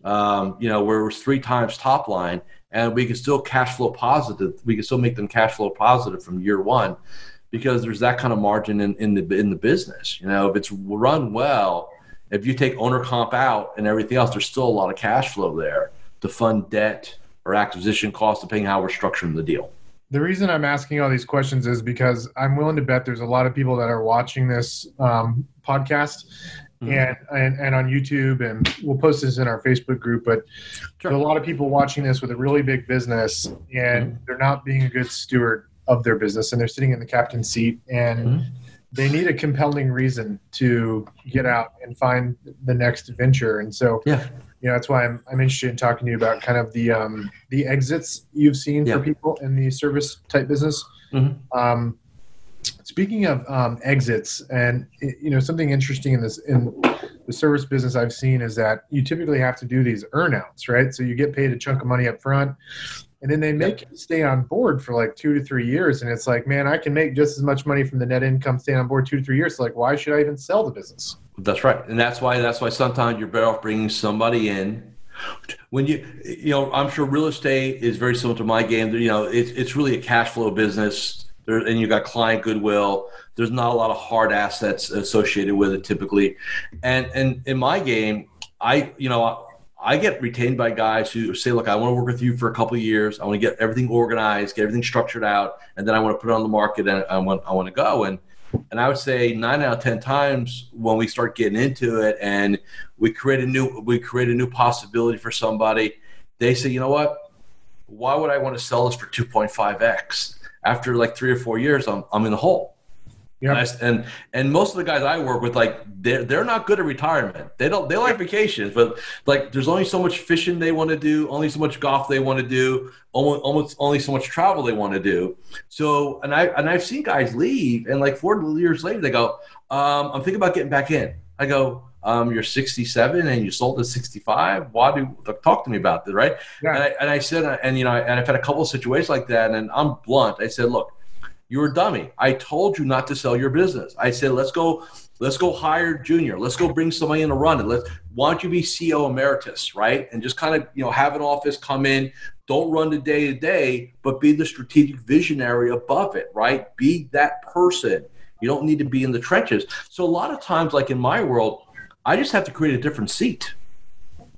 [SPEAKER 2] um, you know where it was three times top line, and we can still cash flow positive. We can still make them cash flow positive from year one, because there's that kind of margin in, in the in the business. You know if it's run well, if you take owner comp out and everything else, there's still a lot of cash flow there to fund debt or acquisition costs, depending how we're structuring the deal.
[SPEAKER 1] The reason I'm asking all these questions is because I'm willing to bet there's a lot of people that are watching this um, podcast. And, and, and on YouTube, and we'll post this in our Facebook group. But sure. a lot of people watching this with a really big business, and mm-hmm. they're not being a good steward of their business, and they're sitting in the captain's seat, and mm-hmm. they need a compelling reason to get out and find the next venture. And so,
[SPEAKER 2] yeah
[SPEAKER 1] you know that's why I'm, I'm interested in talking to you about kind of the um, the exits you've seen yeah. for people in the service type business. Mm-hmm. Um, speaking of um, exits, and you know something interesting in this in the service business I've seen is that you typically have to do these earnouts, right? So you get paid a chunk of money up front, and then they make you stay on board for like two to three years, and it's like, man, I can make just as much money from the net income staying on board two to three years. So like, why should I even sell the business?
[SPEAKER 2] That's right, and that's why that's why sometimes you're better off bringing somebody in. When you you know, I'm sure real estate is very similar to my game. You know, it's it's really a cash flow business, there, and you got client goodwill. There's not a lot of hard assets associated with it typically, and and in my game, I you know. I get retained by guys who say, "Look, I want to work with you for a couple of years. I want to get everything organized, get everything structured out, and then I want to put it on the market and I want I want to go." And and I would say nine out of ten times when we start getting into it and we create a new we create a new possibility for somebody, they say, you know what? Why would I want to sell this for 2.5x? After like three or four years, I'm I'm in the hole. Yeah. And, and, and most of the guys I work with, like they're they're not good at retirement. They don't they like vacations, but like there's only so much fishing they want to do, only so much golf they want to do, almost almost only so much travel they want to do. So and I and I've seen guys leave, and like four years later they go, um, I'm thinking about getting back in. I go, um, you're 67 and you sold at 65. Why do talk to me about this, right? Yeah. And, I, and I said, and you know, and I've had a couple of situations like that, and I'm blunt. I said, look you're a dummy. I told you not to sell your business. I said, let's go, let's go hire junior. Let's go bring somebody in to run it. Let's why don't you be CEO emeritus, right? And just kind of, you know, have an office come in. Don't run the day to day, but be the strategic visionary above it, right? Be that person. You don't need to be in the trenches. So a lot of times, like in my world, I just have to create a different seat,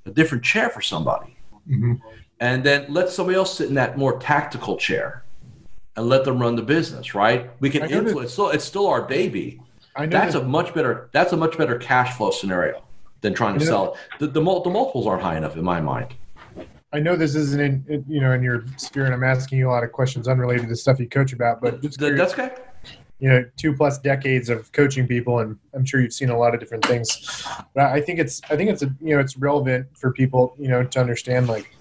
[SPEAKER 2] a different chair for somebody. Mm-hmm. And then let somebody else sit in that more tactical chair and let them run the business, right? We can influence. So it's still our baby. I know that's that. a much better. That's a much better cash flow scenario than trying to sell it. The, the, the multiples aren't high enough in my mind.
[SPEAKER 1] I know this isn't in you know in your sphere, and I'm asking you a lot of questions unrelated to the stuff you coach about, but
[SPEAKER 2] just that's okay.
[SPEAKER 1] You know, two plus decades of coaching people, and I'm sure you've seen a lot of different things. But I think it's I think it's a you know it's relevant for people you know to understand like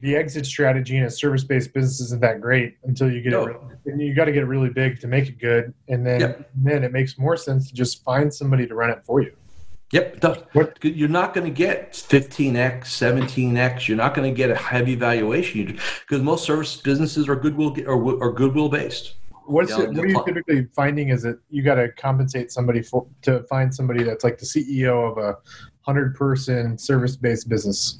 [SPEAKER 1] the exit strategy in a service-based business isn't that great until you get no. it. And you got to get it really big to make it good, and then yep. then it makes more sense to just find somebody to run it for you.
[SPEAKER 2] Yep. What? You're not going to get 15x, 17x. You're not going to get a heavy valuation because most service businesses are goodwill or, are goodwill based.
[SPEAKER 1] What's you know, it, what are you typically finding? Is that you got to compensate somebody for to find somebody that's like the CEO of a hundred person service based business?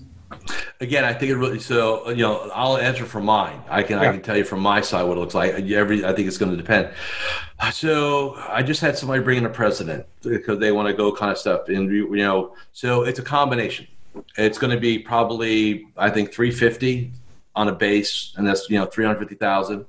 [SPEAKER 2] again, I think it really. So you know, I'll answer from mine. I can
[SPEAKER 1] Yeah.
[SPEAKER 2] I can tell you from my side what it looks like. Every I think it's going to depend. So I just had somebody bring in a president because they want to go kind of stuff, and you know, so it's a combination. It's going to be probably I think 350 on a base, and that's you know 350,000,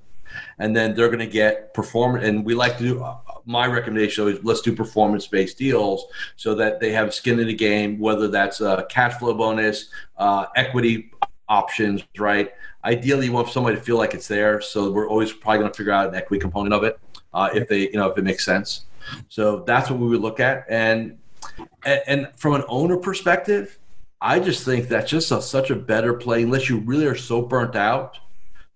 [SPEAKER 2] and then they're going to get performance. And we like to do. My recommendation is let's do performance-based deals so that they have skin in the game, whether that's a cash flow bonus, uh, equity options, right? Ideally, you want somebody to feel like it's there. So we're always probably going to figure out an equity component of it uh, if they, you know, if it makes sense. So that's what we would look at. And and, and from an owner perspective, I just think that's just a, such a better play unless you really are so burnt out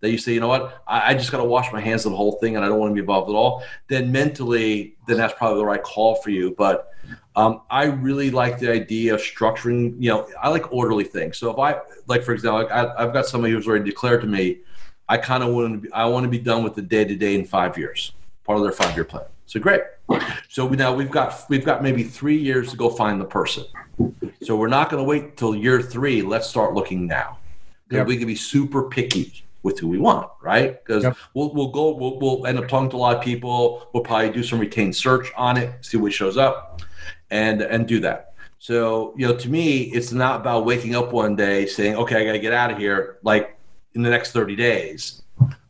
[SPEAKER 2] that you say, you know what, I, I just got to wash my hands of the whole thing and I don't want to be involved at all. Then mentally, then that's probably the right call for you. But um, I really like the idea of structuring. You know, I like orderly things. So if I, like for example, I, I've got somebody who's already declared to me, I kind of want to. Be, I want to be done with the day to day in five years, part of their five year plan. So great. So we, now we've got we've got maybe three years to go find the person. So we're not going to wait till year three. Let's start looking now.
[SPEAKER 1] Yep.
[SPEAKER 2] we can be super picky with who we want, right? Because
[SPEAKER 1] Yep.
[SPEAKER 2] we'll we'll go we'll, we'll end up talking to a lot of people. We'll probably do some retained search on it, see what shows up, and and do that. So you know, to me, it's not about waking up one day saying, "Okay, I got to get out of here." Like in the next thirty days,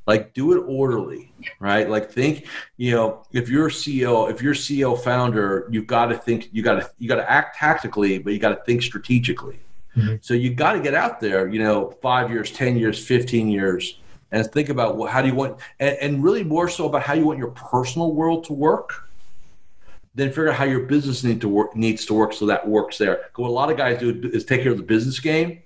[SPEAKER 2] like do it orderly, right? Like think, you know, if you're a CEO, if you're CEO founder, you've got to think, you got to you got to act tactically, but you got to think strategically.
[SPEAKER 1] Mhm.
[SPEAKER 2] So you got to get out there, you know, five years, ten years, fifteen years, and think about well, how do you want, and, and really more so about how you want your personal world to work then figure out how your business need to work needs to work so that works there. what a lot of guys do is take care of the business game,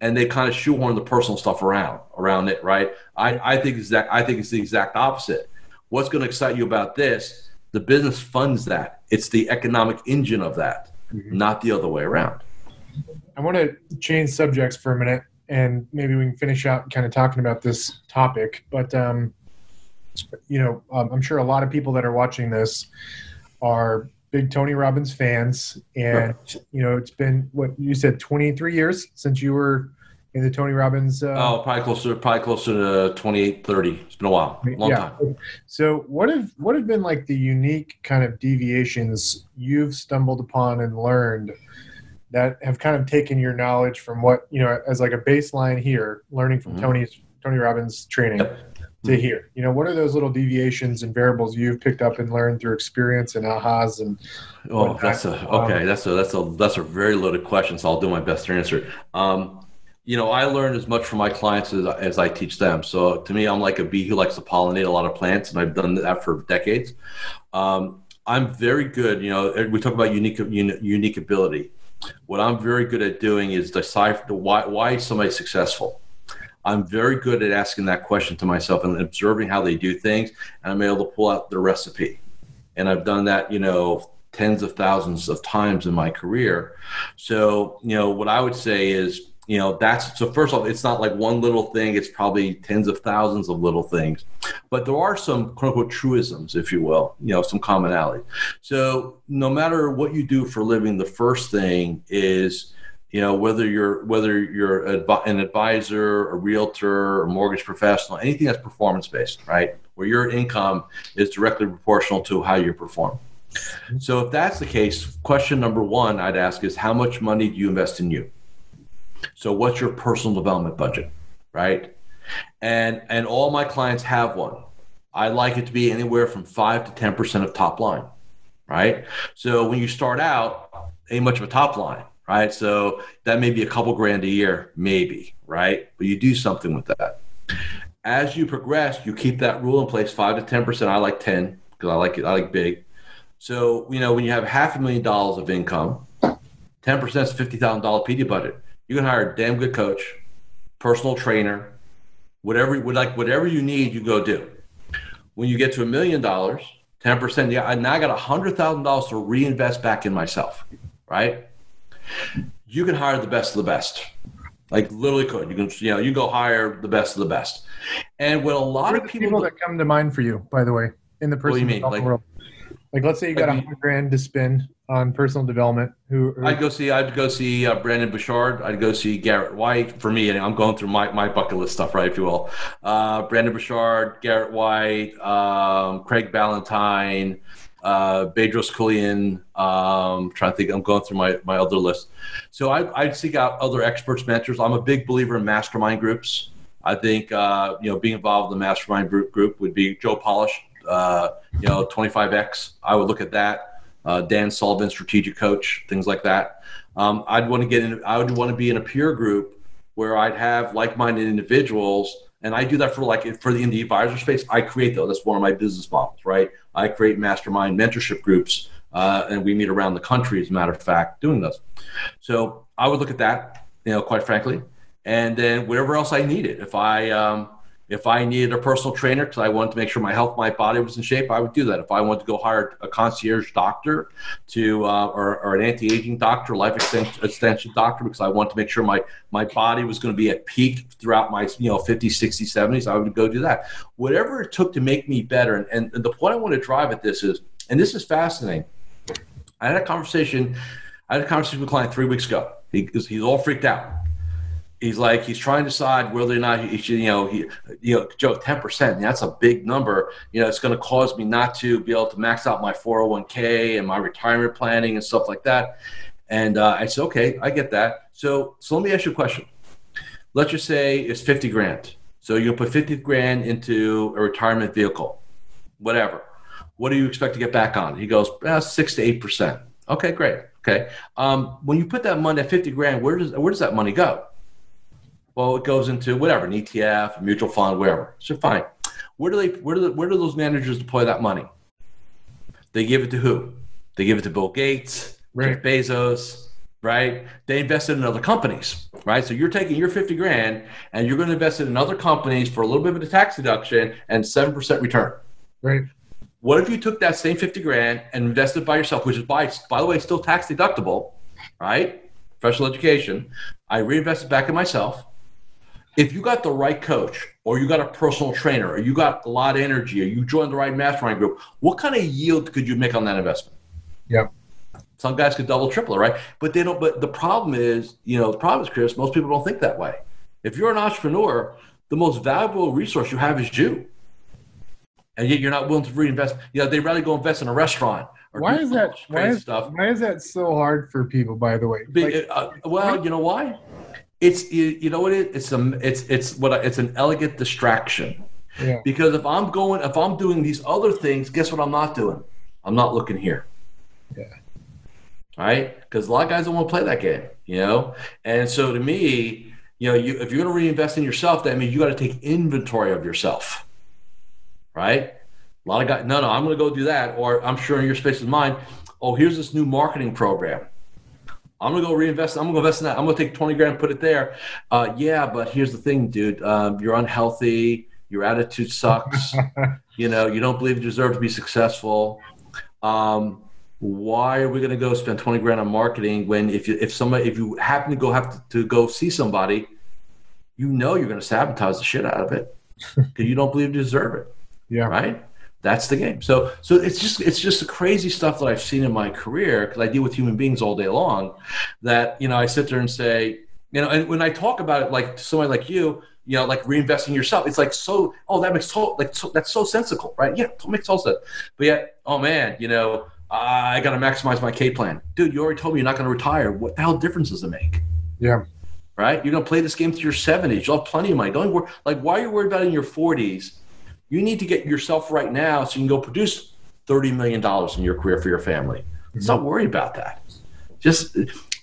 [SPEAKER 2] and they kind of shoehorn the personal stuff around around it. Right? I I think exact I think it's the exact opposite. What's going to excite you about this? The business funds that. It's the economic engine of that,
[SPEAKER 1] Mhm.
[SPEAKER 2] not the other way around.
[SPEAKER 1] I want to change subjects for a minute, and maybe we can finish out kind of talking about this topic. But um, you know, um, I'm sure a lot of people that are watching this are big Tony Robbins fans, and you know, it's been what you said 23 years since you were in the Tony Robbins. Uh,
[SPEAKER 2] Oh, probably closer, probably closer to 28, 30. It's been a while, long
[SPEAKER 1] yeah.
[SPEAKER 2] time.
[SPEAKER 1] So what have what have been like the unique kind of deviations you've stumbled upon and learned that have kind of taken your knowledge from what you know as like a baseline here, learning from
[SPEAKER 2] Mhm.
[SPEAKER 1] Tony's Tony Robbins training
[SPEAKER 2] Yep.
[SPEAKER 1] to here? You know, what are those little deviations and variables you've picked up and learned through experience and ahas and
[SPEAKER 2] Oh, that's a okay.
[SPEAKER 1] Um,
[SPEAKER 2] That's a that's a that's a very loaded question. So I'll do my best to answer. Um, you know, I learn as much from my clients as, as I teach them. So to me, I'm like a bee who likes to pollinate a lot of plants, and I've done that for decades. Um, I'm very good. You know, we talk about unique uni- unique ability. What I'm very good at doing is decipher the why why is somebody successful. I'm very good at asking that question to myself and observing how they do things, and I'm able to pull out the recipe. And I've done that, you know, tens of thousands of times in my career. So, you know, what I would say is, you know, that's so first off, it's not like one little thing, it's probably tens of thousands of little things. But there are some quote unquote truisms, if you will, you know, some commonality. So no matter what you do for living, the first thing is, you know, whether you're whether you're an advisor, a realtor, a mortgage professional, anything that's performance based, right? Where your income is directly proportional to how you perform. So if that's the case, question number one I'd ask is how much money do you invest in you? So what's your personal development budget, right? And and all my clients have one. I like it to be anywhere from five to ten percent of top line, right? So when you start out, ain't much of a top line, right? So that may be a couple grand a year, maybe, right? But you do something with that. As you progress, you keep that rule in place, five to ten percent. I like ten because I like it. I like big. So you know when you have half a million dollars of income, ten percent is fifty thousand dollar PD budget. You can hire a damn good coach, personal trainer, whatever like whatever you need, you go do. When you get to a million dollars, ten percent, yeah, I now got a hundred thousand dollars to reinvest back in myself, right? You can hire the best of the best, like literally could. You can you know you go hire the best of the best, and when a lot
[SPEAKER 1] what
[SPEAKER 2] of people,
[SPEAKER 1] people that come to mind for you, by the way, in the personal
[SPEAKER 2] you mean?
[SPEAKER 1] development
[SPEAKER 2] Like-
[SPEAKER 1] world? Like let's say you got a
[SPEAKER 2] Like
[SPEAKER 1] hundred grand to spend on personal development? Who,
[SPEAKER 2] I'd go see. I'd go see uh, Brendon Burchard. I'd go see Garrett White. For me, and I'm going through my, my bucket list stuff, right, if you will. Uh, Brendon Burchard, Garrett White, um, Craig Ballantyne, uh, Bedros. Um, trying to think. I'm going through my, my other list. So I, I'd seek out other experts, mentors. I'm a big believer in mastermind groups. I think uh, you know being involved in the mastermind group group would be Joe Polish. Uh, you know, 25x. I would look at that uh, Dan Sullivan, strategic coach, things like that. Um, I'd want to get in. I would want to be in a peer group where I'd have like-minded individuals, and I do that for like for the in the advisor space. I create those. That's one of my business models, right? I create mastermind mentorship groups, uh, and we meet around the country, as a matter of fact, doing this. So I would look at that, you know, quite frankly, and then whatever else I needed. If I um, if I needed a personal trainer because I wanted to make sure my health, my body was in shape, I would do that. If I wanted to go hire a concierge doctor to, uh, or, or, an anti-aging doctor, life extension, extension doctor, because I wanted to make sure my, my body was going to be at peak throughout my, you know, 50s, 60s, 70s, I would go do that. Whatever it took to make me better. And, and the point I want to drive at this is, and this is fascinating. I had a conversation, I had a conversation with a client three weeks ago. He, he's all freaked out he's like he's trying to decide whether or not he should you know he you know joe 10% that's a big number. You know it's going to cause me not to be able to max out my 401k and my retirement planning and stuff like that. And uh, i said okay i get that. So so let me ask you a question. Let's just say it's 50 grand. So you put 50 grand into a retirement vehicle whatever. What do you expect to get back on he goes eh, 6 to 8% okay great. Okay. Um, when you put that money at 50 grand where does where does that money go well, it goes into whatever, an ETF, a mutual fund, wherever. So fine. Where do they where do the, where do those managers deploy that money? They give it to who? They give it to Bill Gates, right. Jeff Bezos, right? They invested in other companies, right? So you're taking your 50 grand and you're going to invest it in other companies for a little bit of a tax deduction and 7% return.
[SPEAKER 1] Right.
[SPEAKER 2] What if you took that same 50 grand and invested by yourself, which is by, by the way, still tax deductible, right? Professional education. I reinvested back in myself if you got the right coach or you got a personal trainer or you got a lot of energy or you joined the right mastermind group, what kind of yield could you make on that investment?
[SPEAKER 1] Yeah.
[SPEAKER 2] Some guys could double, triple it, right? But they don't. But the problem is, you know, the problem is, Chris, most people don't think that way. If you're an entrepreneur, the most valuable resource you have is you. And yet you're not willing to reinvest. You know, they'd rather go invest in a restaurant.
[SPEAKER 1] why is that? Why is, stuff. why is that so hard for people? By the way,
[SPEAKER 2] like, uh, well, you know why? It's you, you know what it is? It's a it's it's what it's an elegant distraction. Yeah. Because if I'm going, if I'm doing these other things, guess what I'm not doing? I'm not looking here.
[SPEAKER 1] Yeah.
[SPEAKER 2] Right? Because a lot of guys don't want to play that game, you know? And so to me, you know, you, if you're going to reinvest in yourself, that means you got to take inventory of yourself. Right? A lot of guys, no, no, I'm going to go do that. Or I'm sure in your space of mind, oh, here's this new marketing program. I'm gonna go reinvest. I'm gonna go invest in that. I'm gonna take 20 grand, put it there. Uh, yeah, but here's the thing, dude. Um, you're unhealthy. Your attitude sucks. you know, you don't believe you deserve to be successful. Um, why are we gonna go spend 20 grand on marketing when if you if somebody if you happen to go have to, to go see somebody, you know you're gonna sabotage the shit out of it because you don't believe you deserve it.
[SPEAKER 1] Yeah.
[SPEAKER 2] Right that's the game. So so it's just it's just the crazy stuff that I've seen in my career because I deal with human beings all day long. That you know I sit there and say you know, and when I talk about it like to somebody like you, you know, like reinvesting yourself, it's like so. Oh, that makes total like so, that's so sensical, right? Yeah, it makes total sense. But yet, oh man, you know, I got to maximize my K plan, dude. You already told me you're not going to retire. What the hell difference does it make?
[SPEAKER 1] Yeah.
[SPEAKER 2] Right. You're going to play this game to your 70s. You'll have plenty of money. Don't worry. Like, why are you worried about it in your 40s? You need to get yourself right now so you can go produce $30 million in your career for your family. Mm-hmm. Don't worry about that. Just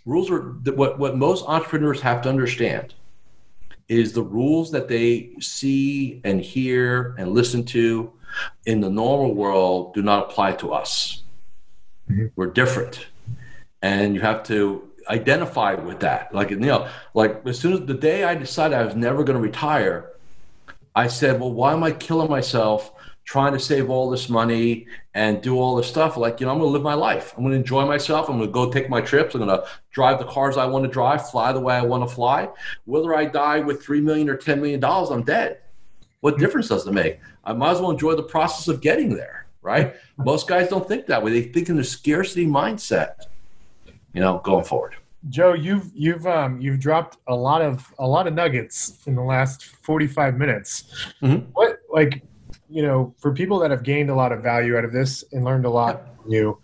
[SPEAKER 2] rules are what, what most entrepreneurs have to understand is the rules that they see and hear and listen to in the normal world do not apply to us. Mm-hmm. We're different. And you have to identify with that. Like, you know, like as soon as the day I decided I was never going to retire, I said, well, why am I killing myself trying to save all this money and do all this stuff? Like, you know, I'm going to live my life. I'm going to enjoy myself. I'm going to go take my trips. I'm going to drive the cars I want to drive, fly the way I want to fly. Whether I die with three million or ten million dollars, I'm dead. What hmm. difference does it make? I might as well enjoy the process of getting there. right? Hmm. Most guys don't think that way. They think in the scarcity mindset, you know, going forward.
[SPEAKER 1] Joe, you've you've um you've dropped a lot of a lot of nuggets in the last 45 minutes.
[SPEAKER 2] Mhm.
[SPEAKER 1] What like you know, for people that have gained a lot of value out of this and learned a lot from you,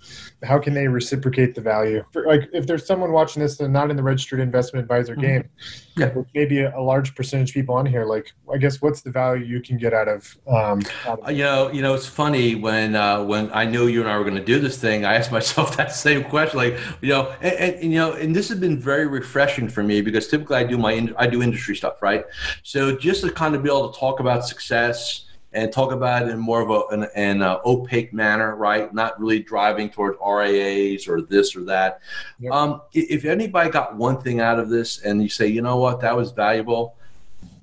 [SPEAKER 1] how can they reciprocate the value? For, like if there's someone watching this and not in the registered investment advisor
[SPEAKER 2] Mhm.
[SPEAKER 1] game,
[SPEAKER 2] Yeah.
[SPEAKER 1] maybe a, a large percentage of people on here, like I guess what's the value you can get out of um out of
[SPEAKER 2] Uh, You know, you know, it's funny when uh, when I knew you and I were going to do this thing. I asked myself that same question, like you know, and, and, and, you know, and this has been very refreshing for me because typically I do my in- I do industry stuff, right? So just to kind of be able to talk about success and talk about it in more of a, an, an uh, opaque manner, right? Not really driving toward RIAs or this or that.
[SPEAKER 1] Yep.
[SPEAKER 2] Um, if anybody got one thing out of this and you say, you know what, that was valuable,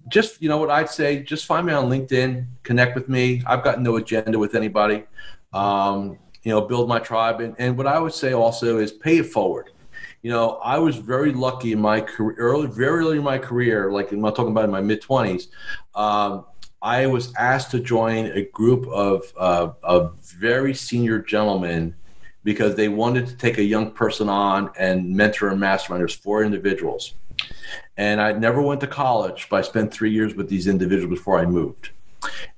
[SPEAKER 2] just you know what I'd say, just find me on LinkedIn, connect with me. I've got no agenda with anybody. Um, you know, build my tribe, and, and what I would say also is pay it forward. You know, I was very lucky in my career, early, very early in my career, like I'm talking about in my mid twenties. Um, I was asked to join a group of uh, of very senior gentlemen because they wanted to take a young person on and mentor and mastermind. There's four individuals. And I never went to college, but I spent three years with these individuals before I moved.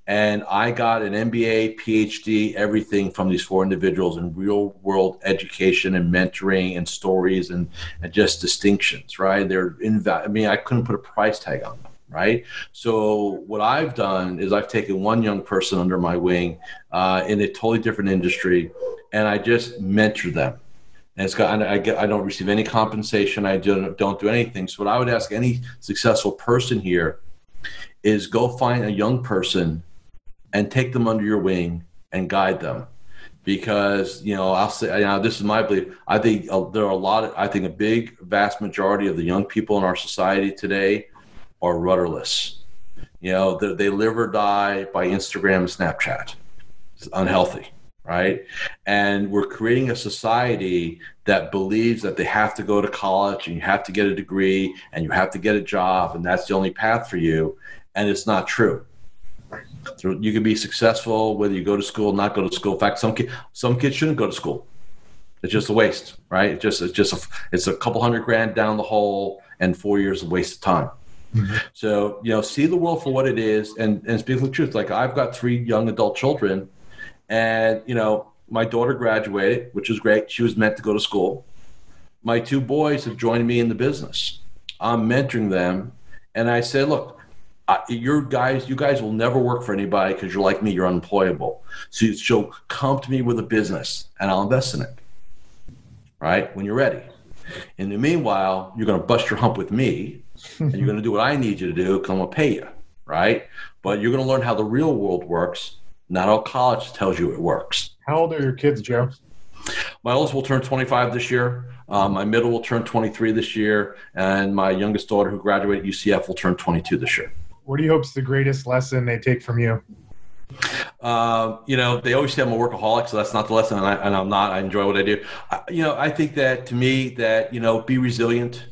[SPEAKER 2] And I got an MBA, PhD, everything from these four individuals in real world education and mentoring and stories and, and just distinctions, right? They're invaluable. I mean, I couldn't put a price tag on them, right? So, what I've done is I've taken one young person under my wing uh, in a totally different industry and I just mentor them. And it's got, I get, I don't receive any compensation. I don't, don't do anything. So what I would ask any successful person here is go find a young person and take them under your wing and guide them. Because you know, I'll say, you know, this is my belief. I think uh, there are a lot of, I think a big, vast majority of the young people in our society today are rudderless. You know, they, live or die by Instagram and Snapchat. It's unhealthy right? And we're creating a society that believes that they have to go to college and you have to get a degree and you have to get a job and that's the only path for you. And it's not true. So you can be successful whether you go to school, not go to school. In fact, some kids, some kids shouldn't go to school. It's just a waste, right? It's just it's just a, it's a couple hundred grand down the hole and four years of waste of time. So you know, see the world for what it is, and and speak the truth. Like I've got three young adult children, and you know, my daughter graduated, which is great. She was meant to go to school. My two boys have joined me in the business. I'm mentoring them, and I said, look, I, your guys, you guys will never work for anybody because you're like me, you're unemployable. So, so come to me with a business, and I'll invest in it. Right when you're ready. In the meanwhile, you're going to bust your hump with me, and you're going to do what I need you to do because I'm going to pay you. Right, but you're going to learn how the real world works. Not all college tells you it works.
[SPEAKER 1] How old are your kids, Joe?
[SPEAKER 2] My oldest will turn 25 this year. Um, my middle will turn 23 this year, and my youngest daughter, who graduated UCF, will turn 22 this year.
[SPEAKER 1] What do you hope's the greatest lesson they take from you?
[SPEAKER 2] Uh, you know, they always say I'm a workaholic, so that's not the lesson, and, I, and I'm not. I enjoy what I do. I, you know, I think that to me, that you know, be resilient.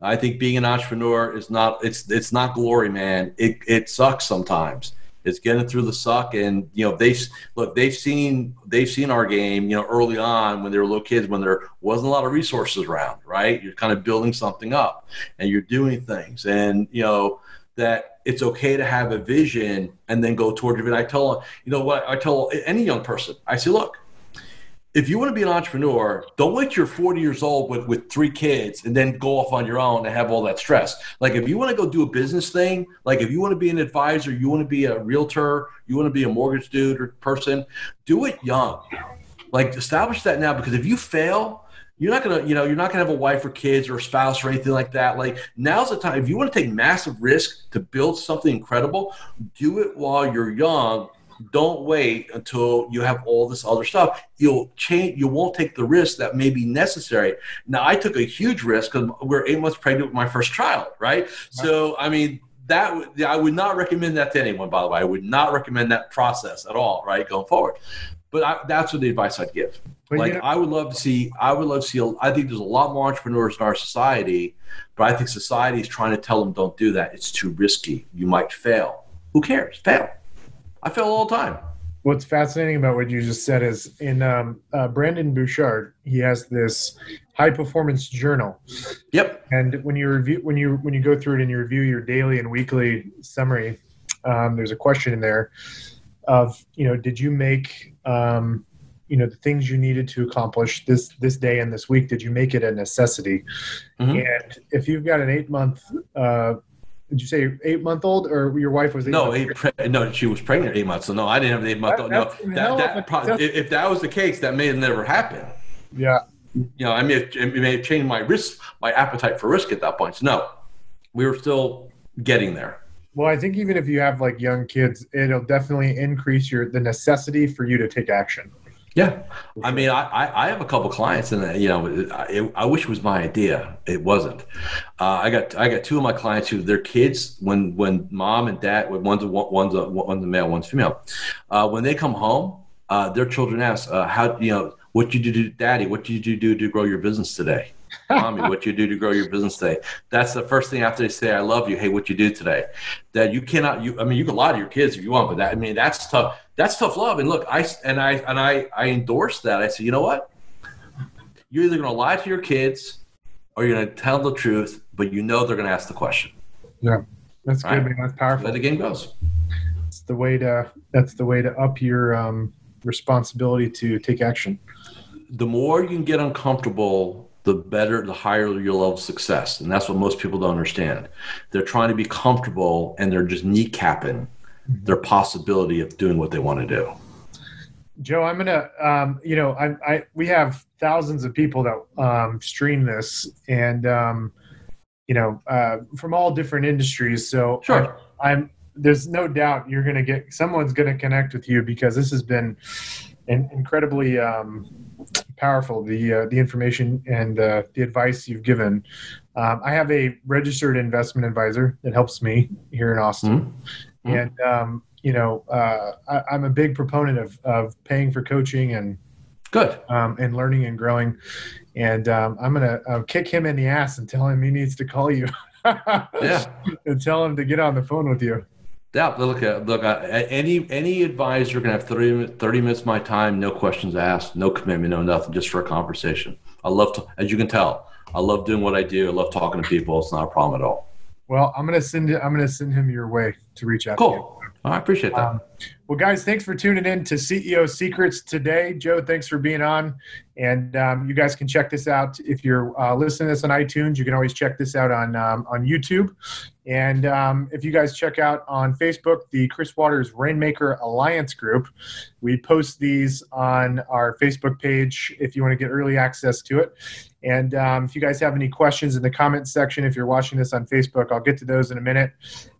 [SPEAKER 2] I think being an entrepreneur is not it's it's not glory, man. It it sucks sometimes. It's getting through the suck, and you know they've look they've seen they've seen our game. You know, early on when they were little kids, when there wasn't a lot of resources around, right? You're kind of building something up, and you're doing things, and you know that it's okay to have a vision and then go towards it. I tell you know what I tell any young person. I say, look, if you want to be an entrepreneur, don't wait till you're 40 years old with, with three kids and then go off on your own and have all that stress. Like if you want to go do a business thing, like if you want to be an advisor, you want to be a realtor, you want to be a mortgage dude or person, do it young. Like establish that now because if you fail, you're not gonna, you know, you're not gonna have a wife or kids or a spouse or anything like that. Like now's the time. If you want to take massive risk to build something incredible, do it while you're young don't wait until you have all this other stuff. You'll change. You won't take the risk that may be necessary. Now, I took a huge risk because we're eight months pregnant with my first child, right? So, I mean, that I would not recommend that to anyone. By the way, I would not recommend that process at all, right, going forward. But I, that's what the advice I'd give.
[SPEAKER 1] But
[SPEAKER 2] like
[SPEAKER 1] you know-
[SPEAKER 2] I would love to see. I would love to see. I think there's a lot more entrepreneurs in our society, but I think society is trying to tell them don't do that. It's too risky. You might fail. Who cares? Fail. I fail all the time.
[SPEAKER 1] What's fascinating about what you just said is in um, uh, Brendon Burchard, he has this high performance journal.
[SPEAKER 2] Yep.
[SPEAKER 1] And when you review, when you when you go through it and you review your daily and weekly summary, um, there's a question in there of you know did you make um, you know the things you needed to accomplish this this day and this week did you make it a necessity
[SPEAKER 2] Mhm.
[SPEAKER 1] and if you've got an eight month uh, did you say eight month old or your wife was eight
[SPEAKER 2] No, eight pre- no, she was pregnant eight months. So no, I didn't have an eight month.
[SPEAKER 1] That-
[SPEAKER 2] No,
[SPEAKER 1] that's a hell
[SPEAKER 2] that, that pro- if if that was the case, that may have never happened.
[SPEAKER 1] yeah
[SPEAKER 2] You know, I may have, it may have changed my risk, my appetite for risk at that point. So no, we were still getting there.
[SPEAKER 1] well i think even if you have like young kids it'll definitely increase your the necessity for you to take action
[SPEAKER 2] Yeah, I mean, I, I, have a couple clients, and you know, I, I wish it was my idea. It wasn't. Uh, I got I got two of my clients who their kids when when mom and dad one's a, one's a, one's a male, one's female. Uh, when they come home, uh, their children ask, uh, "How you know what you do, daddy? What did you do to grow your business today?" Mommy, what you do to grow your business today? That's the first thing after they say, "I love you." Hey, what you do today? That you cannot. You, I mean, you can lie to your kids if you want, but that I mean, that's tough. That's tough love. And look, I and I and I I endorse that. I say, you know what? You're either going to lie to your kids, or you're going to tell the truth, but you know they're going to ask the question.
[SPEAKER 1] yeah that's good
[SPEAKER 2] Right.
[SPEAKER 1] man that's powerful
[SPEAKER 2] way the game goes.
[SPEAKER 1] It's the way to that's the way to up your um, responsibility to take action.
[SPEAKER 2] the more you can get uncomfortable, the better, the higher your level of success. And that's what most people don't understand. They're trying to be comfortable and they're just kneecapping their possibility of doing what they want to do.
[SPEAKER 1] Joe, I'm gonna, um, you know, I, I, we have thousands of people that um, stream this, and um, you know, uh, from all different industries. So
[SPEAKER 2] Sure.
[SPEAKER 1] I, I'm there's no doubt you're gonna get someone's gonna connect with you because this has been in, incredibly um, powerful. The uh, the information and uh, the advice you've given. Um, I have a registered investment advisor that helps me here in Austin.
[SPEAKER 2] Mhm.
[SPEAKER 1] and um, you know uh, I, i'm a big proponent of, of paying for coaching and
[SPEAKER 2] Good.
[SPEAKER 1] um, and learning and growing and um, i'm gonna uh, kick him in the ass and tell him he needs to call you
[SPEAKER 2] Yeah.
[SPEAKER 1] and tell him to get on the phone with you
[SPEAKER 2] Yeah, look, uh, look. Any any advisor can have 30, 30 minutes of my time, no questions asked, no commitment, no nothing, just for a conversation. I love to, as you can tell, I love doing what I do. I love talking to people. It's not a problem at all.
[SPEAKER 1] well i'm gonna send i'm gonna send him your way to reach out to you.
[SPEAKER 2] Cool. I appreciate that.
[SPEAKER 1] Um, well, guys, thanks for tuning in to CEO Secrets today. Joe, thanks for being on. And um, you guys can check this out if you're uh, listening to this on iTunes. You can always check this out on um, on YouTube. And um, if you guys check out on Facebook, the Chris Watters Rainmaker Alliance group, we post these on our Facebook page if you want to get early access to it. And um, if you guys have any questions in the comments section, if you're watching this on Facebook, I'll get to those in a minute.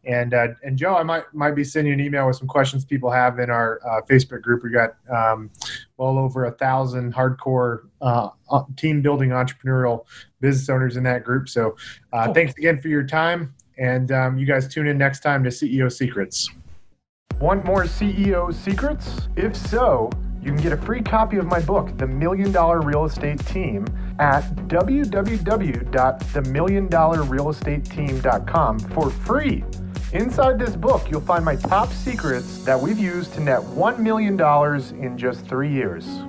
[SPEAKER 1] And uh, and Joe, I might might be sending you an email with some questions people have in our uh, Facebook group. We got um, well over a thousand hardcore uh, uh, team building entrepreneurial business owners in that group. So uh,
[SPEAKER 2] Cool.
[SPEAKER 1] thanks again for your time, and um, you guys tune in next time to CEO Secrets. Want more CEO secrets? If so, you can get a free copy of my book, The Million Dollar Real Estate Team, at www.themilliondollarrealestateteam.com for free. Inside this book, you'll find my top secrets that we've used to net $1 million in just three years.